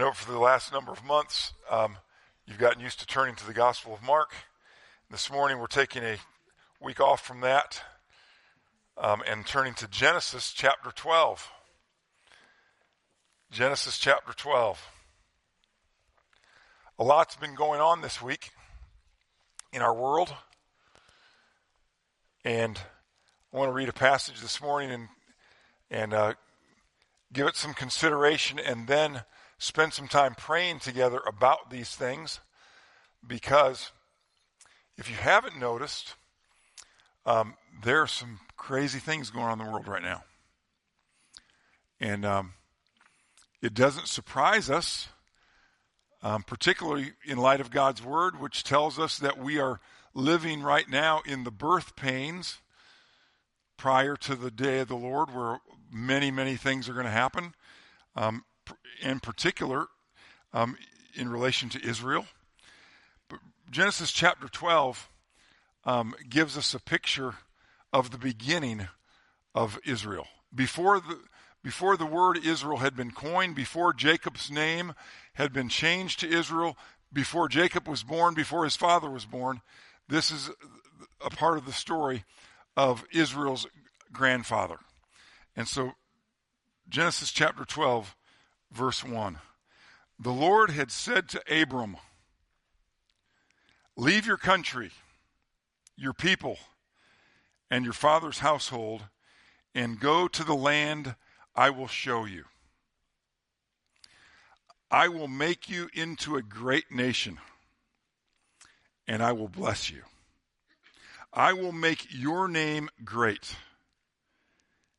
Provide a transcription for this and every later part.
know for the last number of months, um, you've gotten used to turning to the Gospel of Mark. This morning, we're taking a week off from that um, and turning to Genesis chapter 12. Genesis chapter 12. A lot's been going on this week in our world. And I want to read a passage this morning and, and uh, give it some consideration and then spend some time praying together about these things because if you haven't noticed, um, there are some crazy things going on in the world right now. And um, it doesn't surprise us, um, particularly in light of God's Word, which tells us that we are living right now in the birth pains prior to the day of the Lord, where many, many things are going to happen. Um, in particular um, in relation to Israel. But Genesis chapter 12 um, gives us a picture of the beginning of Israel. Before the, before the word Israel had been coined, before Jacob's name had been changed to Israel, before Jacob was born, before his father was born, this is a part of the story of Israel's grandfather. And so, Genesis chapter 12 verse 1. The Lord had said to Abram, Leave your country, your people, and your father's household, and go to the land I will show you. I will make you into a great nation, and I will bless you. I will make your name great,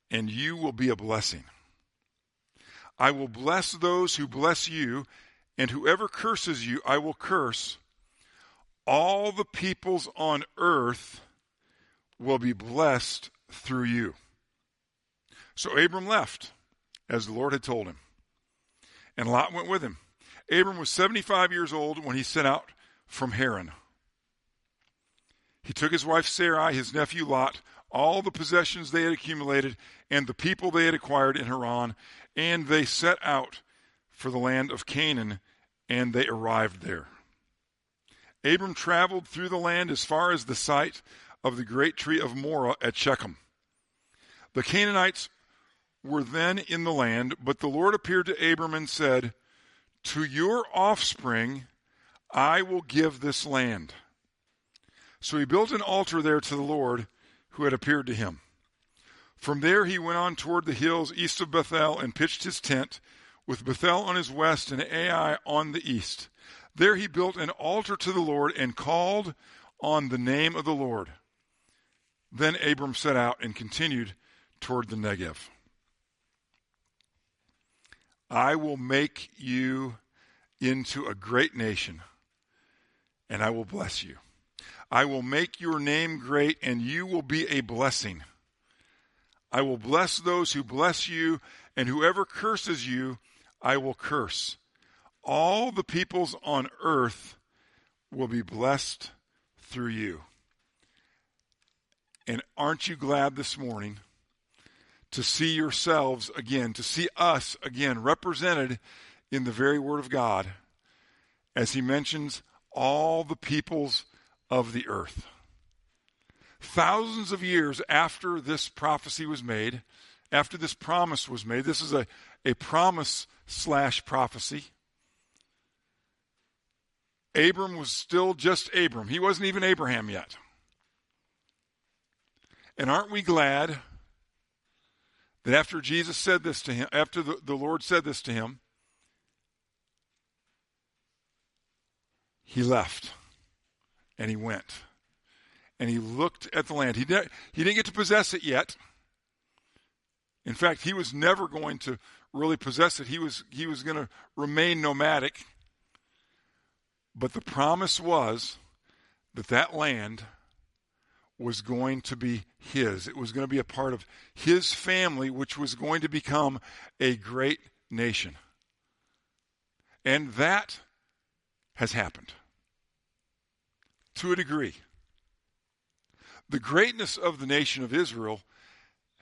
and you will be a blessing. I will bless those who bless you, and whoever curses you, I will curse. All the peoples on earth will be blessed through you. So Abram left, as the Lord had told him, and Lot went with him. Abram was 75 years old when he set out from Haran. He took his wife Sarai, his nephew Lot, all the possessions they had accumulated, and the people they had acquired in Haran, and they set out for the land of Canaan, and they arrived there. Abram traveled through the land as far as the site of the great tree of Moreh at Shechem. The Canaanites were then in the land, but the Lord appeared to Abram and said, To your offspring I will give this land. So he built an altar there to the Lord who had appeared to him. From there he went on toward the hills east of Bethel and pitched his tent, with Bethel on his west and Ai on the east. There he built an altar to the Lord and called on the name of the Lord. Then Abram set out and continued toward the Negev. I will make you into a great nation, and I will bless you. I will make your name great, and you will be a blessing. I will bless those who bless you, and whoever curses you, I will curse. All the peoples on earth will be blessed through you. And aren't you glad this morning to see yourselves again, to see us again represented in the very Word of God as He mentions all the peoples of the earth? Thousands of years after this prophecy was made, after this promise was made, this is a, a promise slash prophecy. Abram was still just Abram. He wasn't even Abraham yet. And aren't we glad that after Jesus said this to him, after the, the Lord said this to him, he left and he went and he looked at the land. He, did, he didn't get to possess it yet. In fact, he was never going to really possess it. He was, he was going to remain nomadic. But the promise was that that land was going to be his. It was going to be a part of his family, which was going to become a great nation. And that has happened to a degree the greatness of the nation of Israel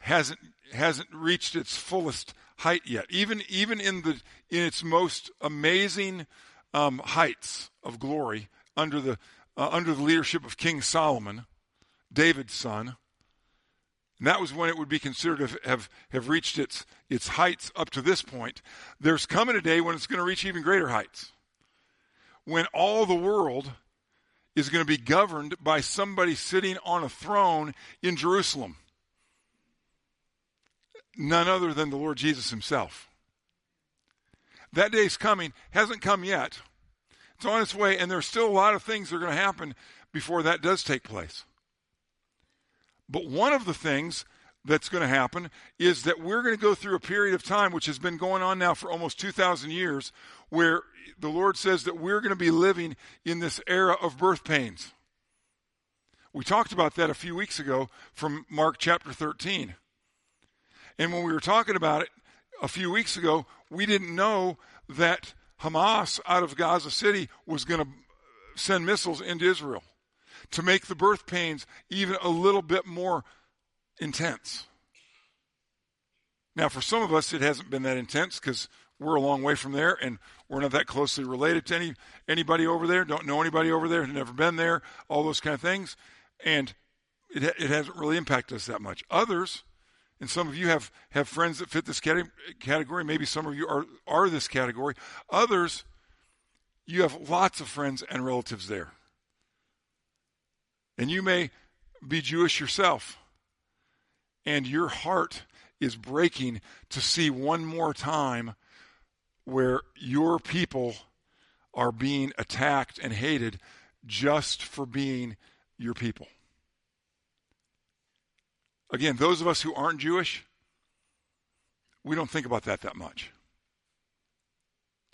hasn't, hasn't reached its fullest height yet. Even even in the in its most amazing um, heights of glory under the uh, under the leadership of King Solomon, David's son. And that was when it would be considered to have, have reached its, its heights up to this point. There's coming a day when it's going to reach even greater heights. When all the world is going to be governed by somebody sitting on a throne in Jerusalem none other than the Lord Jesus himself. That day's coming, hasn't come yet. It's on its way, and there's still a lot of things that are going to happen before that does take place. But one of the things that's going to happen is that we're going to go through a period of time, which has been going on now for almost 2,000 years, where the Lord says that we're going to be living in this era of birth pains. We talked about that a few weeks ago from Mark chapter 13. And when we were talking about it a few weeks ago, we didn't know that Hamas out of Gaza City was going to send missiles into Israel to make the birth pains even a little bit more intense. Now, for some of us, it hasn't been that intense because we're a long way from there and we're not that closely related to any anybody over there. Don't know anybody over there. Never been there. All those kind of things, and it it hasn't really impacted us that much. Others, and some of you have, have friends that fit this category. Maybe some of you are, are this category. Others, you have lots of friends and relatives there. And you may be Jewish yourself. And your heart is breaking to see one more time where your people are being attacked and hated just for being your people. Again, those of us who aren't Jewish, we don't think about that that much.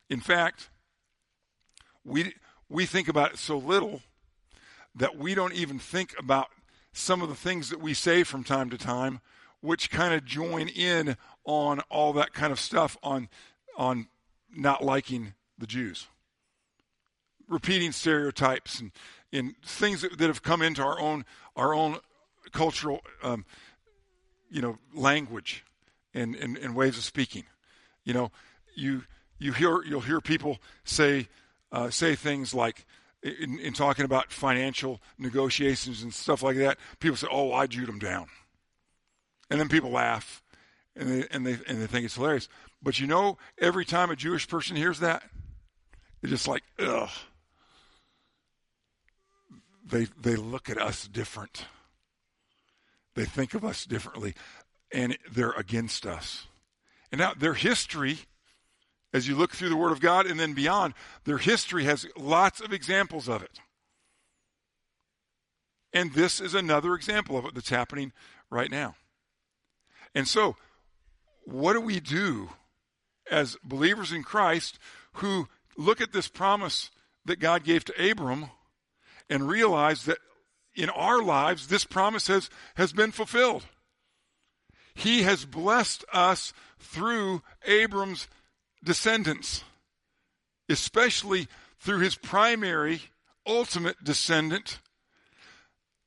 In fact, we, we think about it so little that we don't even think about some of the things that we say from time to time, which kind of join in on all that kind of stuff on, on not liking the Jews. Repeating stereotypes and, in things that, that have come into our own, our own cultural um, you know, language and, and, and ways of speaking. You know, you you hear you'll hear people say uh, say things like in, in, talking about financial negotiations and stuff like that. People say, "Oh, I Jewed them down," and then people laugh and they and they and they think it's hilarious. But you know, every time a Jewish person hears that, it's just like, ugh. They they look at us different. They think of us differently, and they're against us. And now their history, as you look through the Word of God and then beyond, their history has lots of examples of it. And this is another example of it that's happening right now. And so, what do we do as believers in Christ who look at this promise that God gave to Abram and realize that in our lives, this promise has, has been fulfilled. He has blessed us through Abram's descendants, especially through his primary, ultimate descendant,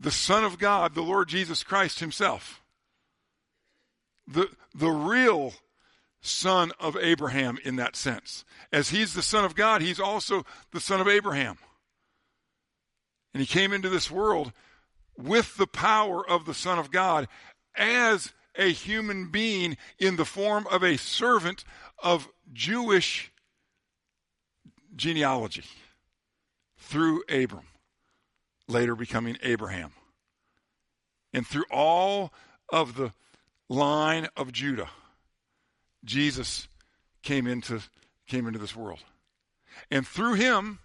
the Son of God, the Lord Jesus Christ himself. The, the real son of Abraham in that sense. As he's the son of God, he's also the son of Abraham. And he came into this world with the power of the Son of God as a human being in the form of a servant of Jewish genealogy through Abram, later becoming Abraham. And through all of the line of Judah, Jesus came into, came into this world. And through him,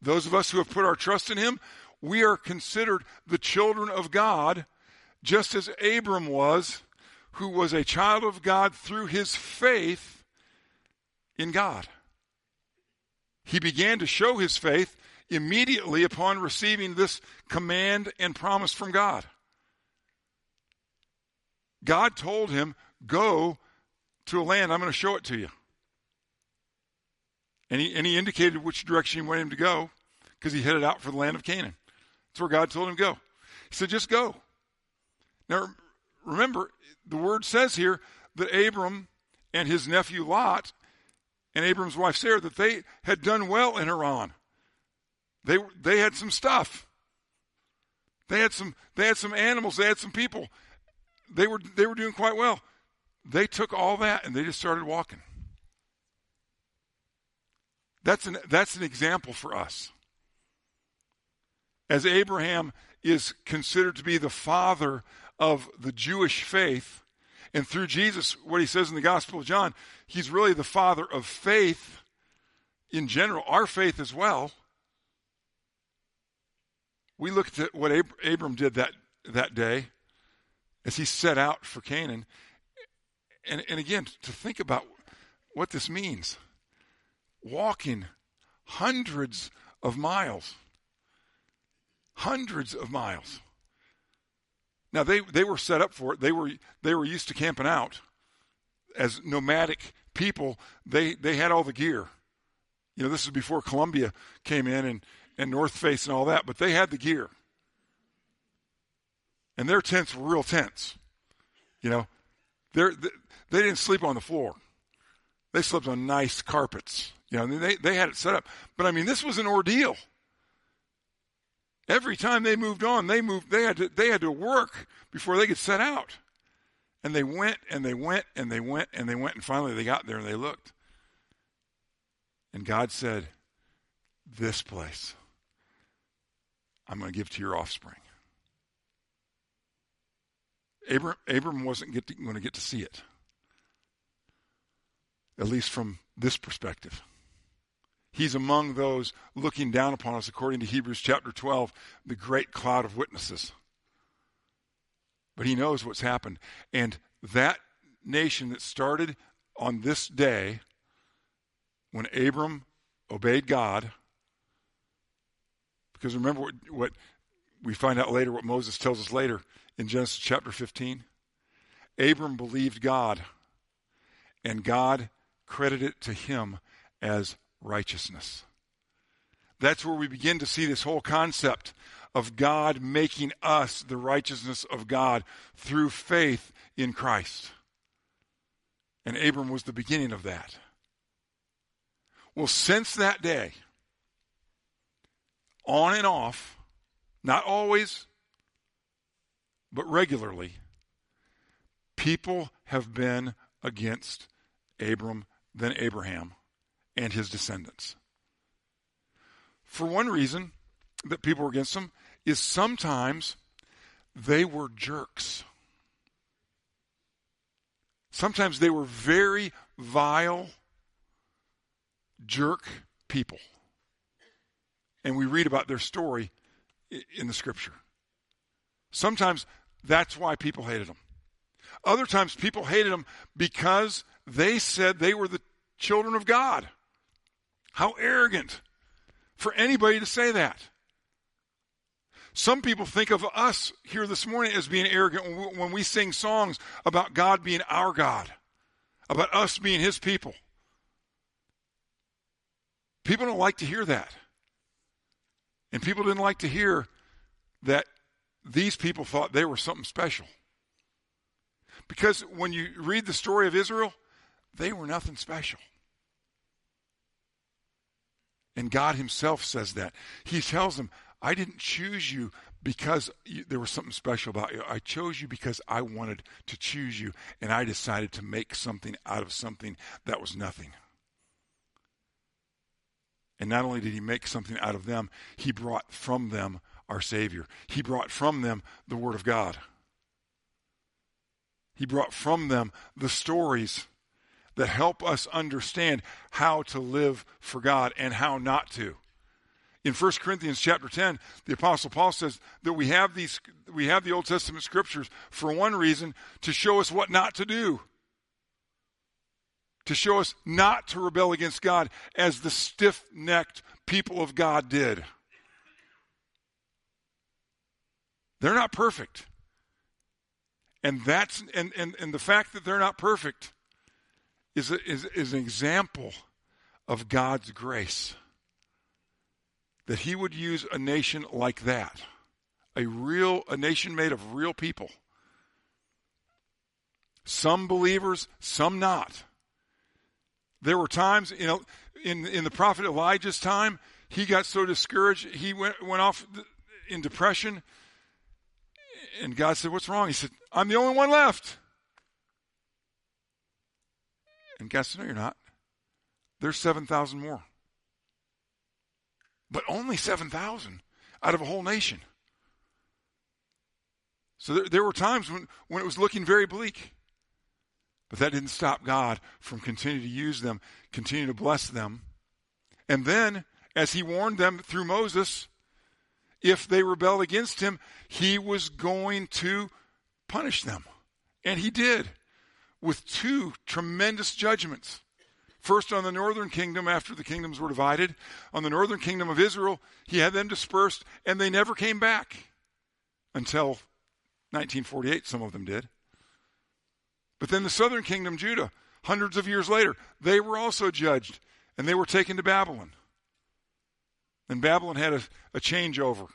those of us who have put our trust in him, we are considered the children of God, just as Abram was, who was a child of God through his faith in God. He began to show his faith immediately upon receiving this command and promise from God. God told him, Go to a land, I'm going to show it to you. And he, and he indicated which direction he wanted him to go because he headed out for the land of Canaan. That's where God told him to go. He said, just go. Now, remember, the word says here that Abram and his nephew Lot and Abram's wife Sarah that they had done well in Haran. They, they had some stuff. They had some, they had some animals. They had some people. They were, they were doing quite well. They took all that and they just started walking. That's an, that's an example for us. As Abraham is considered to be the father of the Jewish faith, and through Jesus, what he says in the Gospel of John, he's really the father of faith in general, our faith as well. We looked at what Ab- Abram did that, that day as he set out for Canaan. And, and again, to think about what this means walking hundreds of miles. Hundreds of miles. Now they, they were set up for it. They were they were used to camping out. As nomadic people, they, they had all the gear. You know, this is before Columbia came in and, and North Face and all that, but they had the gear. And their tents were real tents. You know, they they didn't sleep on the floor. They slept on nice carpets. You know, they, they had it set up. But I mean, this was an ordeal. Every time they moved on, they moved. They had to, they had to work before they could set out. And they went and they went and they went and they went and finally they got there and they looked. And God said, "This place, I'm going to give to your offspring." Abram, Abram wasn't to, going to get to see it, at least from this perspective. He's among those looking down upon us, according to Hebrews chapter 12, the great cloud of witnesses. But he knows what's happened. And that nation that started on this day, when Abram obeyed God, because remember what, what we find out later, what Moses tells us later in Genesis chapter 15? Abram believed God, and God credited it to him as righteousness. That's where we begin to see this whole concept of God making us the righteousness of God through faith in Christ. And Abram was the beginning of that. Well, since that day, on and off, not always, but regularly, people have been against Abram than Abraham and his descendants. For one reason that people were against them is sometimes they were jerks. Sometimes they were very vile, jerk people. And we read about their story in the scripture. Sometimes that's why people hated them. Other times people hated them because they said they were the children of God. How arrogant for anybody to say that. Some people think of us here this morning as being arrogant when we, sing songs about God being our God, about us being His people. People don't like to hear that. And people didn't like to hear that these people thought they were something special. Because when you read the story of Israel, they were nothing special. And God Himself says that. He tells them, I didn't choose you because you, there was something special about you. I chose you because I wanted to choose you, and I decided to make something out of something that was nothing. And not only did He make something out of them, He brought from them our Savior. He brought from them the Word of God. He brought from them the stories that help us understand how to live for God and how not to. In 1 Corinthians chapter 10, the apostle Paul says that we have these we have the Old Testament scriptures for one reason to show us what not to do. To show us not to rebel against God as the stiff-necked people of God did. They're not perfect. And that's and, and, and the fact that they're not perfect is, a, is, is an example of God's grace. That He would use a nation like that, a real, a nation made of real people. Some believers, some not. There were times, know, in in the prophet Elijah's time, he got so discouraged, he went went off in depression. And God said, "What's wrong?" He said, "I'm the only one left." And said, "No, you're not. There's seven thousand more, but only seven thousand out of a whole nation." So there, there were times when, when it was looking very bleak. But that didn't stop God from continuing to use them, continue to bless them. And then, as he warned them through Moses, if they rebelled against him, he was going to punish them. And he did with two tremendous judgments. First, on the northern kingdom, after the kingdoms were divided, on the northern kingdom of Israel, he had them dispersed, and they never came back until 1948, some of them did. But then the southern kingdom, Judah, hundreds of years later, they were also judged and they were taken to Babylon. And Babylon had a, a changeover.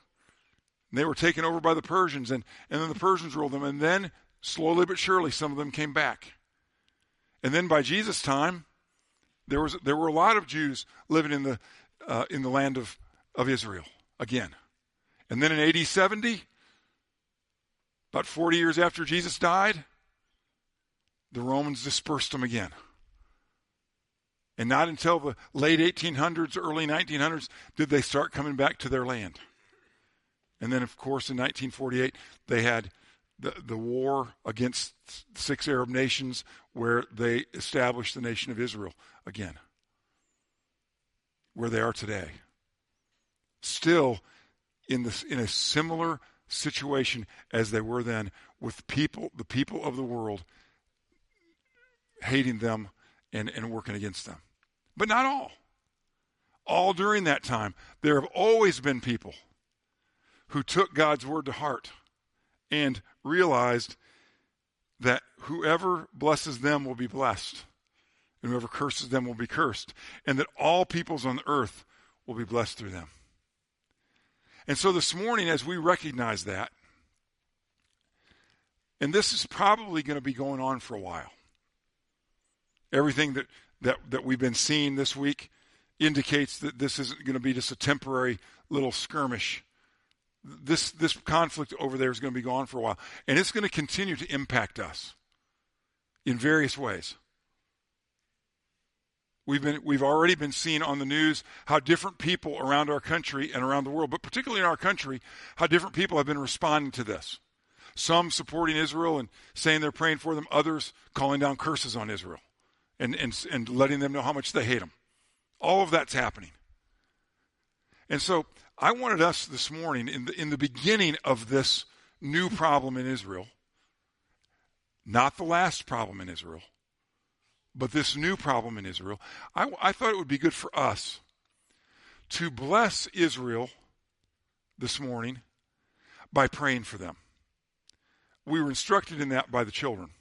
And they were taken over by the Persians, and, and then the Persians ruled them. And then, slowly but surely, some of them came back. And then by Jesus' time, there, was, there were a lot of Jews living in the, uh, in the land of, of Israel again. And then in AD 70, about 40 years after Jesus died, the Romans dispersed them again. And not until the late 1800s, early 1900s, did they start coming back to their land. And then, of course, in 1948, they had the, the war against six Arab nations where they established the nation of Israel again, where they are today. Still in, this, in a similar situation as they were then, with people, the people of the world hating them and, and working against them. But not all. All during that time, there have always been people who took God's word to heart and realized that whoever blesses them will be blessed, and whoever curses them will be cursed, and that all peoples on earth will be blessed through them. And so this morning, as we recognize that, and this is probably going to be going on for a while. Everything that, that, that we've been seeing this week indicates that this isn't going to be just a temporary little skirmish. This, this conflict over there is going to be gone for a while. And it's going to continue to impact us in various ways. We've, been, we've already been seeing on the news how different people around our country and around the world, but particularly in our country, how different people have been responding to this. Some supporting Israel and saying they're praying for them, others calling down curses on Israel and, and, and letting them know how much they hate them. All of that's happening. And so I wanted us this morning, in the, in the beginning of this new problem in Israel, not the last problem in Israel, but this new problem in Israel, I, I thought it would be good for us to bless Israel this morning by praying for them. We were instructed in that by the children.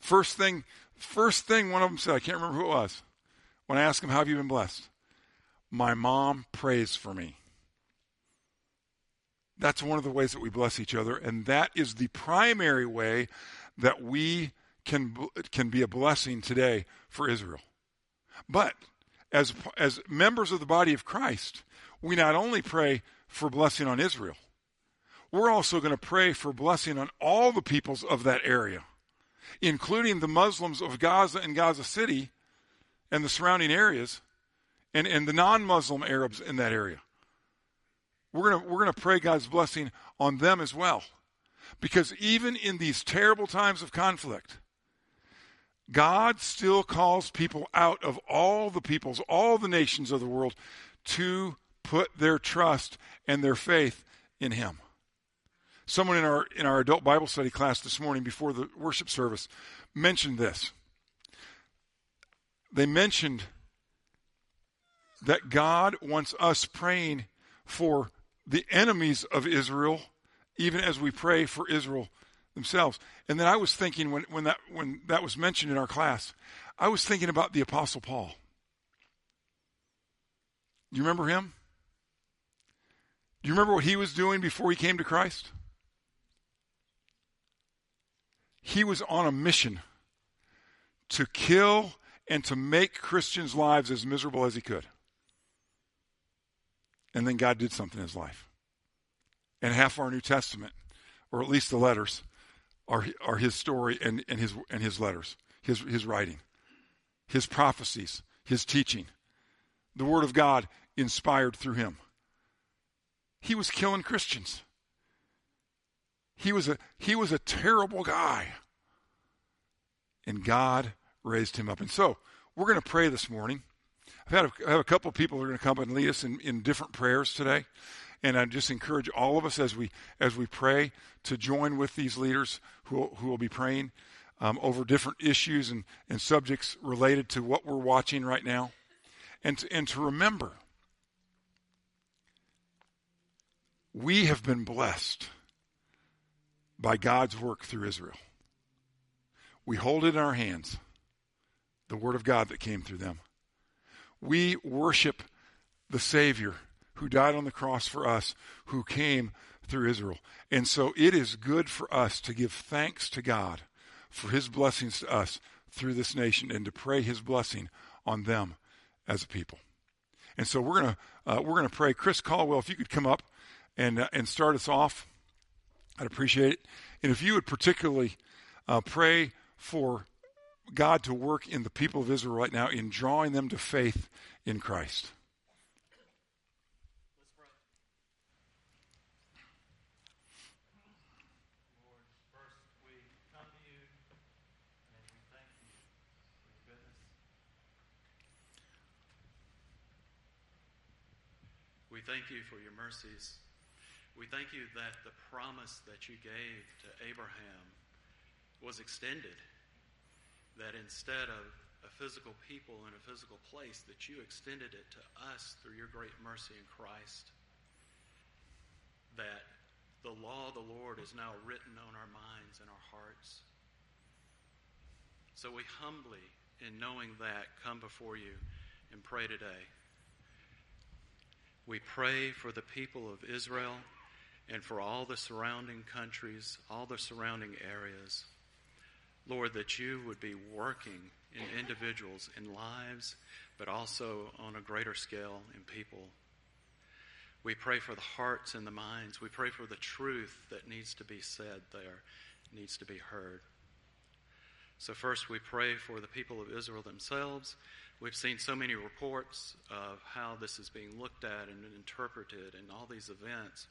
First thing, first thing one of them said, I can't remember who it was, when I asked him, How have you been blessed? My mom prays for me. That's one of the ways that we bless each other, and that is the primary way that we can, can be a blessing today for Israel. But as, as members of the body of Christ, we not only pray for blessing on Israel, we're also going to pray for blessing on all the peoples of that area, including the Muslims of Gaza and Gaza City and the surrounding areas, and, and the non Muslim Arabs in that area. We're going we're going to pray God's blessing on them as well. Because even in these terrible times of conflict, God still calls people out of all the peoples, all the nations of the world to put their trust and their faith in Him. Someone in our in our adult Bible study class this morning before the worship service mentioned this. They mentioned that God wants us praying for the enemies of Israel, even as we pray for Israel themselves. And then I was thinking when, when that when that was mentioned in our class, I was thinking about the Apostle Paul. You remember him? Do you remember what he was doing before he came to Christ? He was on a mission to kill and to make Christians' lives as miserable as he could. And then God did something in his life. And half our New Testament, or at least the letters, are, are his story and, and, his, and his letters, his, his writing, his prophecies, his teaching. The Word of God inspired through him. He was killing Christians. He was a, he was a terrible guy. And God raised him up. And so we're going to pray this morning. I've had a, I have a couple of people who are going to come and lead us in, in different prayers today. And I just encourage all of us as we as we pray to join with these leaders who, who will be praying um, over different issues and, and subjects related to what we're watching right now. And to, and to remember, we have been blessed by God's work through Israel. We hold it in our hands, the Word of God that came through them. We worship the Savior who died on the cross for us, who came through Israel. And so it is good for us to give thanks to God for his blessings to us through this nation and to pray his blessing on them as a people. And so we're going to uh, we're going to pray. Chris Caldwell, if you could come up and uh, and start us off, I'd appreciate it. And if you would particularly uh, pray for God to work in the people of Israel right now in drawing them to faith in Christ. We thank you for your mercies. We thank you that the promise that you gave to Abraham was extended. That instead of a physical people in a physical place, that you extended it to us through your great mercy in Christ. That the law of the Lord is now written on our minds and our hearts. So we humbly, in knowing that, come before you and pray today. We pray for the people of Israel and for all the surrounding countries, all the surrounding areas. Lord, that you would be working in individuals, in lives, but also on a greater scale in people. We pray for the hearts and the minds. We pray for the truth that needs to be said there, needs to be heard. So, first, we pray for the people of Israel themselves We've seen so many reports of how this is being looked at and interpreted and all these events.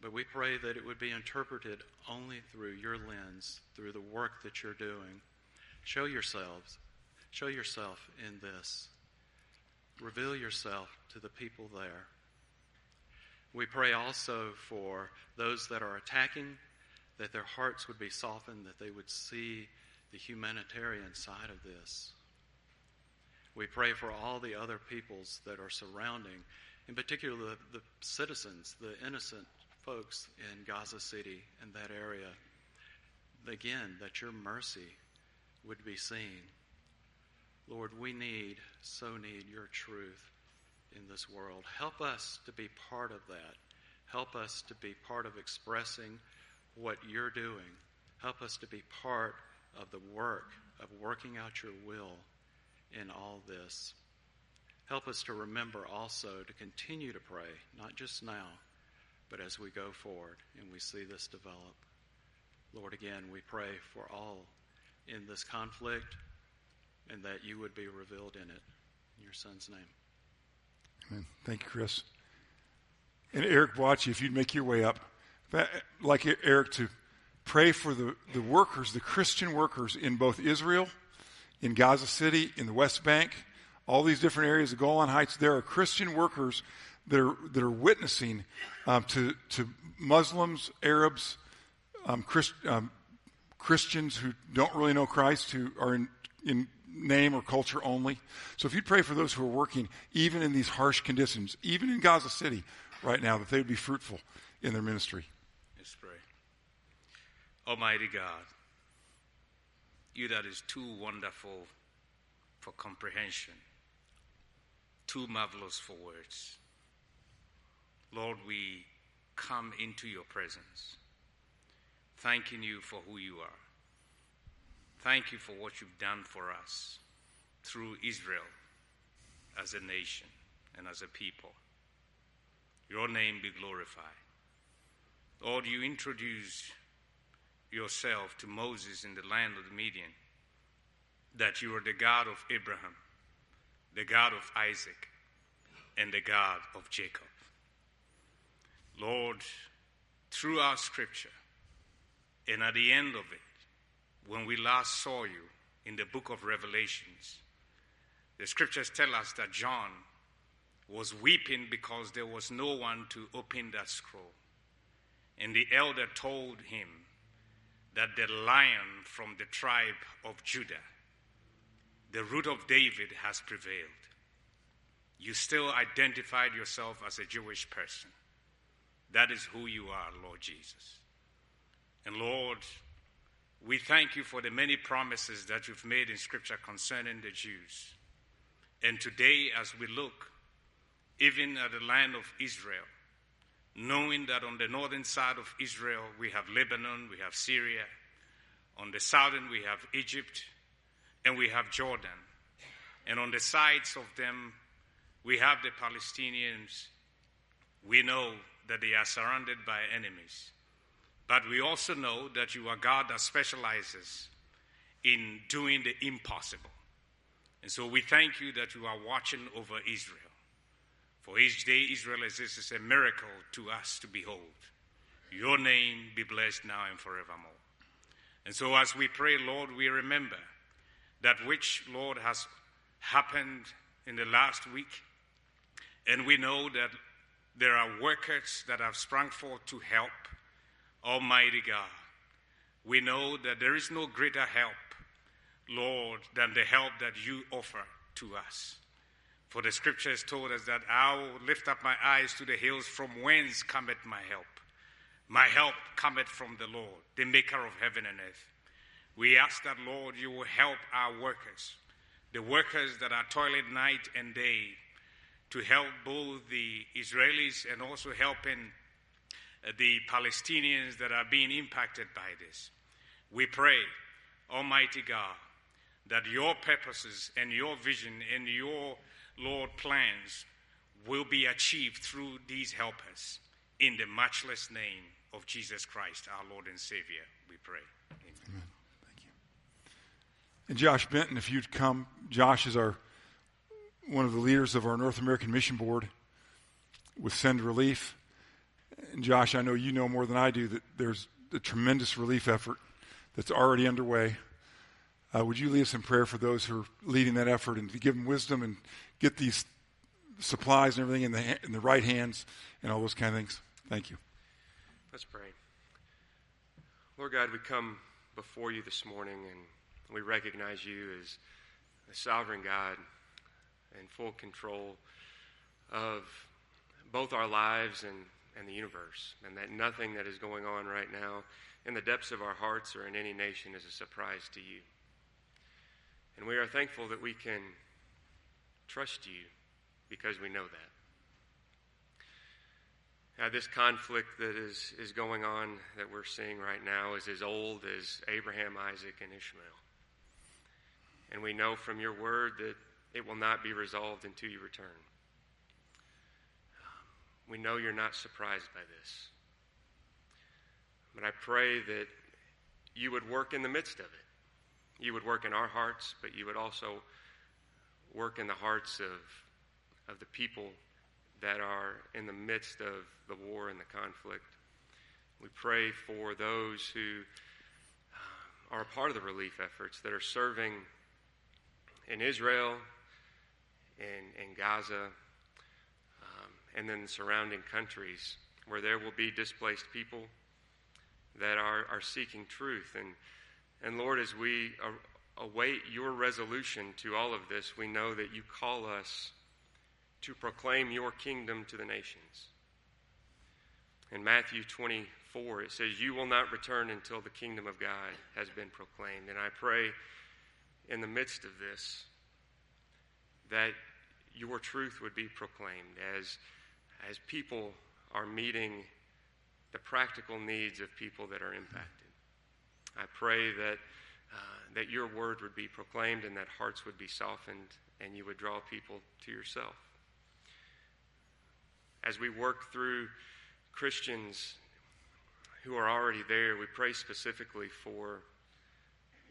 But we pray that it would be interpreted only through your lens, through the work that you're doing. Show yourselves. Show yourself in this. Reveal yourself to the people there. We pray also for those that are attacking, that their hearts would be softened, that they would see the humanitarian side of this. We pray for all the other peoples that are surrounding, in particular the, the citizens, the innocent folks in Gaza City and that area. Again, that your mercy would be seen. Lord, we need, so need your truth in this world. Help us to be part of that. Help us to be part of expressing what you're doing. Help us to be part of the work of working out your will in all this. Help us to remember also to continue to pray, not just now, but as we go forward and we see this develop. Lord, again, we pray for all in this conflict and that you would be revealed in it. In your son's name. Amen. Thank you, Chris. And Eric watch if you'd make your way up, like Eric, to pray for the, the workers, the Christian workers in both Israel in Gaza City, in the West Bank, all these different areas of Golan Heights, there are Christian workers that are, that are witnessing um, to, to Muslims, Arabs, um, Christ, um, Christians who don't really know Christ, who are in, in name or culture only. So if you pray for those who are working, even in these harsh conditions, even in Gaza City right now, that they would be fruitful in their ministry. Let's pray. Almighty God, you that is too wonderful for comprehension, too marvelous for words. Lord, we come into your presence, thanking you for who you are, thank you for what you've done for us through Israel as a nation and as a people. Your name be glorified. Lord, you introduced yourself to Moses in the land of the Midian, that you are the God of Abraham, the God of Isaac, and the God of Jacob. Lord, through our scripture, and at the end of it, when we last saw you in the book of Revelations, the scriptures tell us that John was weeping because there was no one to open that scroll. And the elder told him that the lion from the tribe of Judah, the root of David, has prevailed. You still identified yourself as a Jewish person. That is who you are, Lord Jesus. And Lord, we thank you for the many promises that you've made in Scripture concerning the Jews. And today, as we look even at the land of Israel, knowing that on the northern side of Israel we have Lebanon, we have Syria, on the southern we have Egypt, and we have Jordan. And on the sides of them we have the Palestinians. We know that they are surrounded by enemies. But we also know that you are God that specializes in doing the impossible. And so we thank you that you are watching over Israel. For each day Israel exists is a miracle to us to behold. Your name be blessed now and forevermore. And so as we pray, Lord, we remember that which, Lord, has happened in the last week. And we know that there are workers that have sprung forth to help Almighty God. We know that there is no greater help, Lord, than the help that you offer to us. For the scriptures told us that I will lift up my eyes to the hills from whence cometh my help. My help cometh from the Lord, the maker of heaven and earth. We ask that, Lord, you will help our workers, the workers that are toiling night and day to help both the Israelis and also helping uh, the Palestinians that are being impacted by this. We pray, Almighty God, that your purposes and your vision and your, Lord, plans will be achieved through these helpers. In the matchless name of Jesus Christ, our Lord and Savior, we pray. Amen. Amen. Thank you. And Josh Benton, if you'd come, Josh is our one of the leaders of our North American Mission Board with Send Relief. And Josh, I know you know more than I do that there's a tremendous relief effort that's already underway. Uh, would you lead us in prayer for those who are leading that effort and to give them wisdom and get these supplies and everything in the, in the right hands and all those kind of things? Thank you. Let's pray. Lord God, we come before you this morning and we recognize you as the sovereign God in full control of both our lives and, and the universe, and that nothing that is going on right now in the depths of our hearts or in any nation is a surprise to you. And we are thankful that we can trust you because we know that. Now, this conflict that is, is going on that we're seeing right now is as old as Abraham, Isaac, and Ishmael. And we know from your word that it will not be resolved until you return. We know you're not surprised by this. But I pray that you would work in the midst of it. You would work in our hearts, but you would also work in the hearts of, of the people that are in the midst of the war and the conflict. We pray for those who uh, are a part of the relief efforts that are serving in Israel and, and Gaza um, and then the surrounding countries where there will be displaced people that are, are seeking truth. And, and Lord, as we await your resolution to all of this, we know that you call us to proclaim your kingdom to the nations. In Matthew 24, it says, You will not return until the kingdom of God has been proclaimed. And I pray in the midst of this that your truth would be proclaimed as, as people are meeting the practical needs of people that are impacted. I pray that uh, that your word would be proclaimed and that hearts would be softened and you would draw people to yourself. As we work through Christians who are already there, we pray specifically for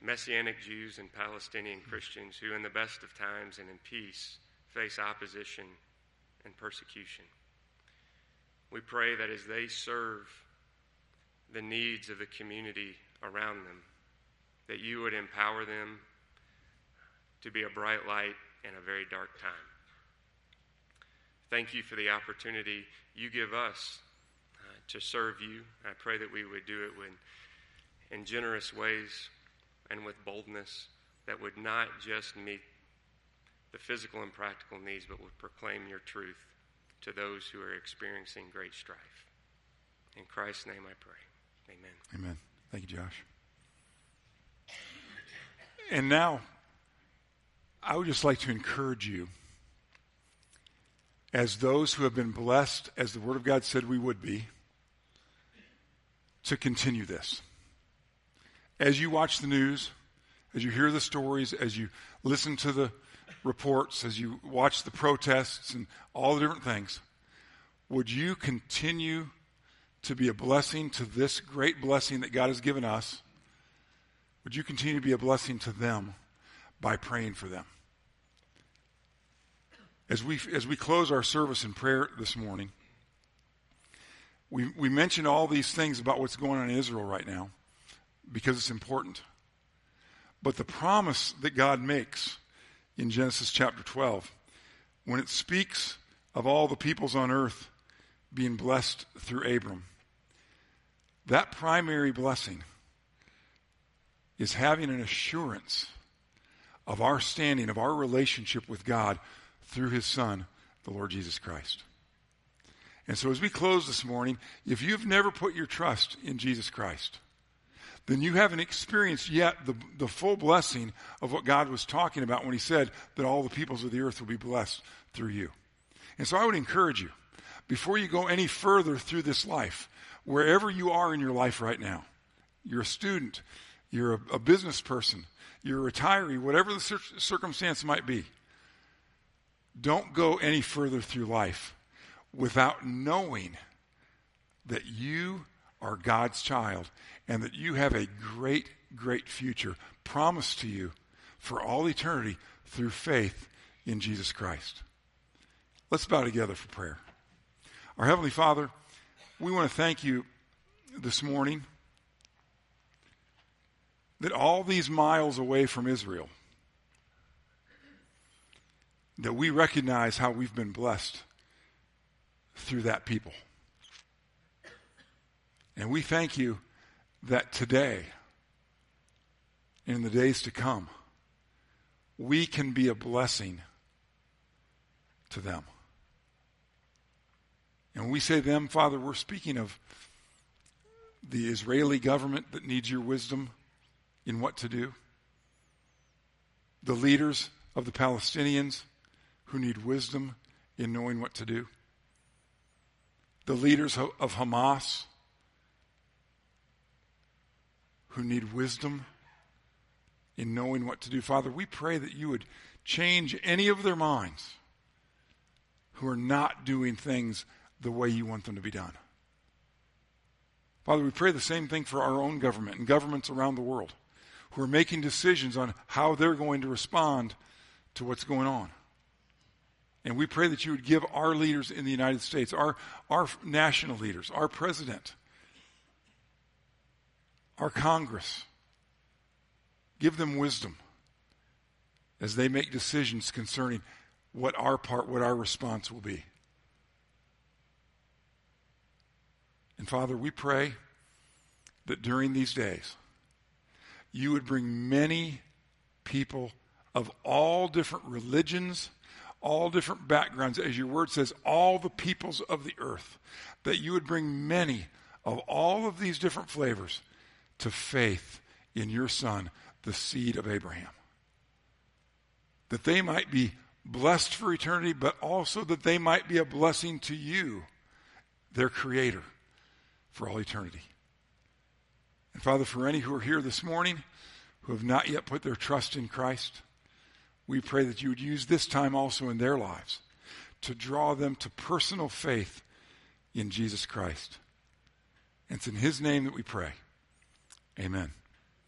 Messianic Jews and Palestinian Christians who, in the best of times and in peace, face opposition and persecution. We pray that as they serve the needs of the community around them, that you would empower them to be a bright light in a very dark time. Thank you for the opportunity you give us uh, to serve you. I pray that we would do it in, in generous ways and with boldness that would not just meet the physical and practical needs, but would proclaim your truth to those who are experiencing great strife. In Christ's name I pray. Amen. Amen. Thank you, Josh. And now, I would just like to encourage you, as those who have been blessed, as the Word of God said we would be, to continue this. As you watch the news, as you hear the stories, as you listen to the reports, as you watch the protests and all the different things, would you continue to be a blessing to this great blessing that God has given us? Would you continue to be a blessing to them by praying for them? As we, as we close our service in prayer this morning, we, we mentioned all these things about what's going on in Israel right now because it's important. But the promise that God makes in Genesis chapter 12, when it speaks of all the peoples on earth being blessed through Abram, that primary blessing is having an assurance of our standing, of our relationship with God through his Son, the Lord Jesus Christ. And so as we close this morning, if you've never put your trust in Jesus Christ, then you haven't experienced yet the, the full blessing of what God was talking about when he said that all the peoples of the earth will be blessed through you. And so I would encourage you, before you go any further through this life, wherever you are in your life right now, you're a student, you're a, a business person, you're a retiree, whatever the cir- circumstance might be, don't go any further through life without knowing that you are God's child and that you have a great, great future promised to you for all eternity through faith in Jesus Christ. Let's bow together for prayer. Our Heavenly Father, we want to thank you this morning that all these miles away from Israel, that we recognize how we've been blessed through that people. And we thank you that today, and in the days to come, we can be a blessing to them. And when we say them, Father, we're speaking of the Israeli government that needs your wisdom in what to do, the leaders of the Palestinians who need wisdom in knowing what to do, the leaders of Hamas who need wisdom in knowing what to do. Father, we pray that you would change any of their minds who are not doing things the way you want them to be done. Father, we pray the same thing for our own government and governments around the world who are making decisions on how they're going to respond to what's going on. And we pray that you would give our leaders in the United States, our, our national leaders, our president, our Congress. Give them wisdom as they make decisions concerning what our part, what our response will be. And Father, we pray that during these days, you would bring many people of all different religions, all different backgrounds, as your word says, all the peoples of the earth, that you would bring many of all of these different flavors to faith in your Son, the seed of Abraham. That they might be blessed for eternity, but also that they might be a blessing to you, their Creator, for all eternity. And Father, for any who are here this morning who have not yet put their trust in Christ, we pray that you would use this time also in their lives to draw them to personal faith in Jesus Christ. And it's in His name that we pray. Amen.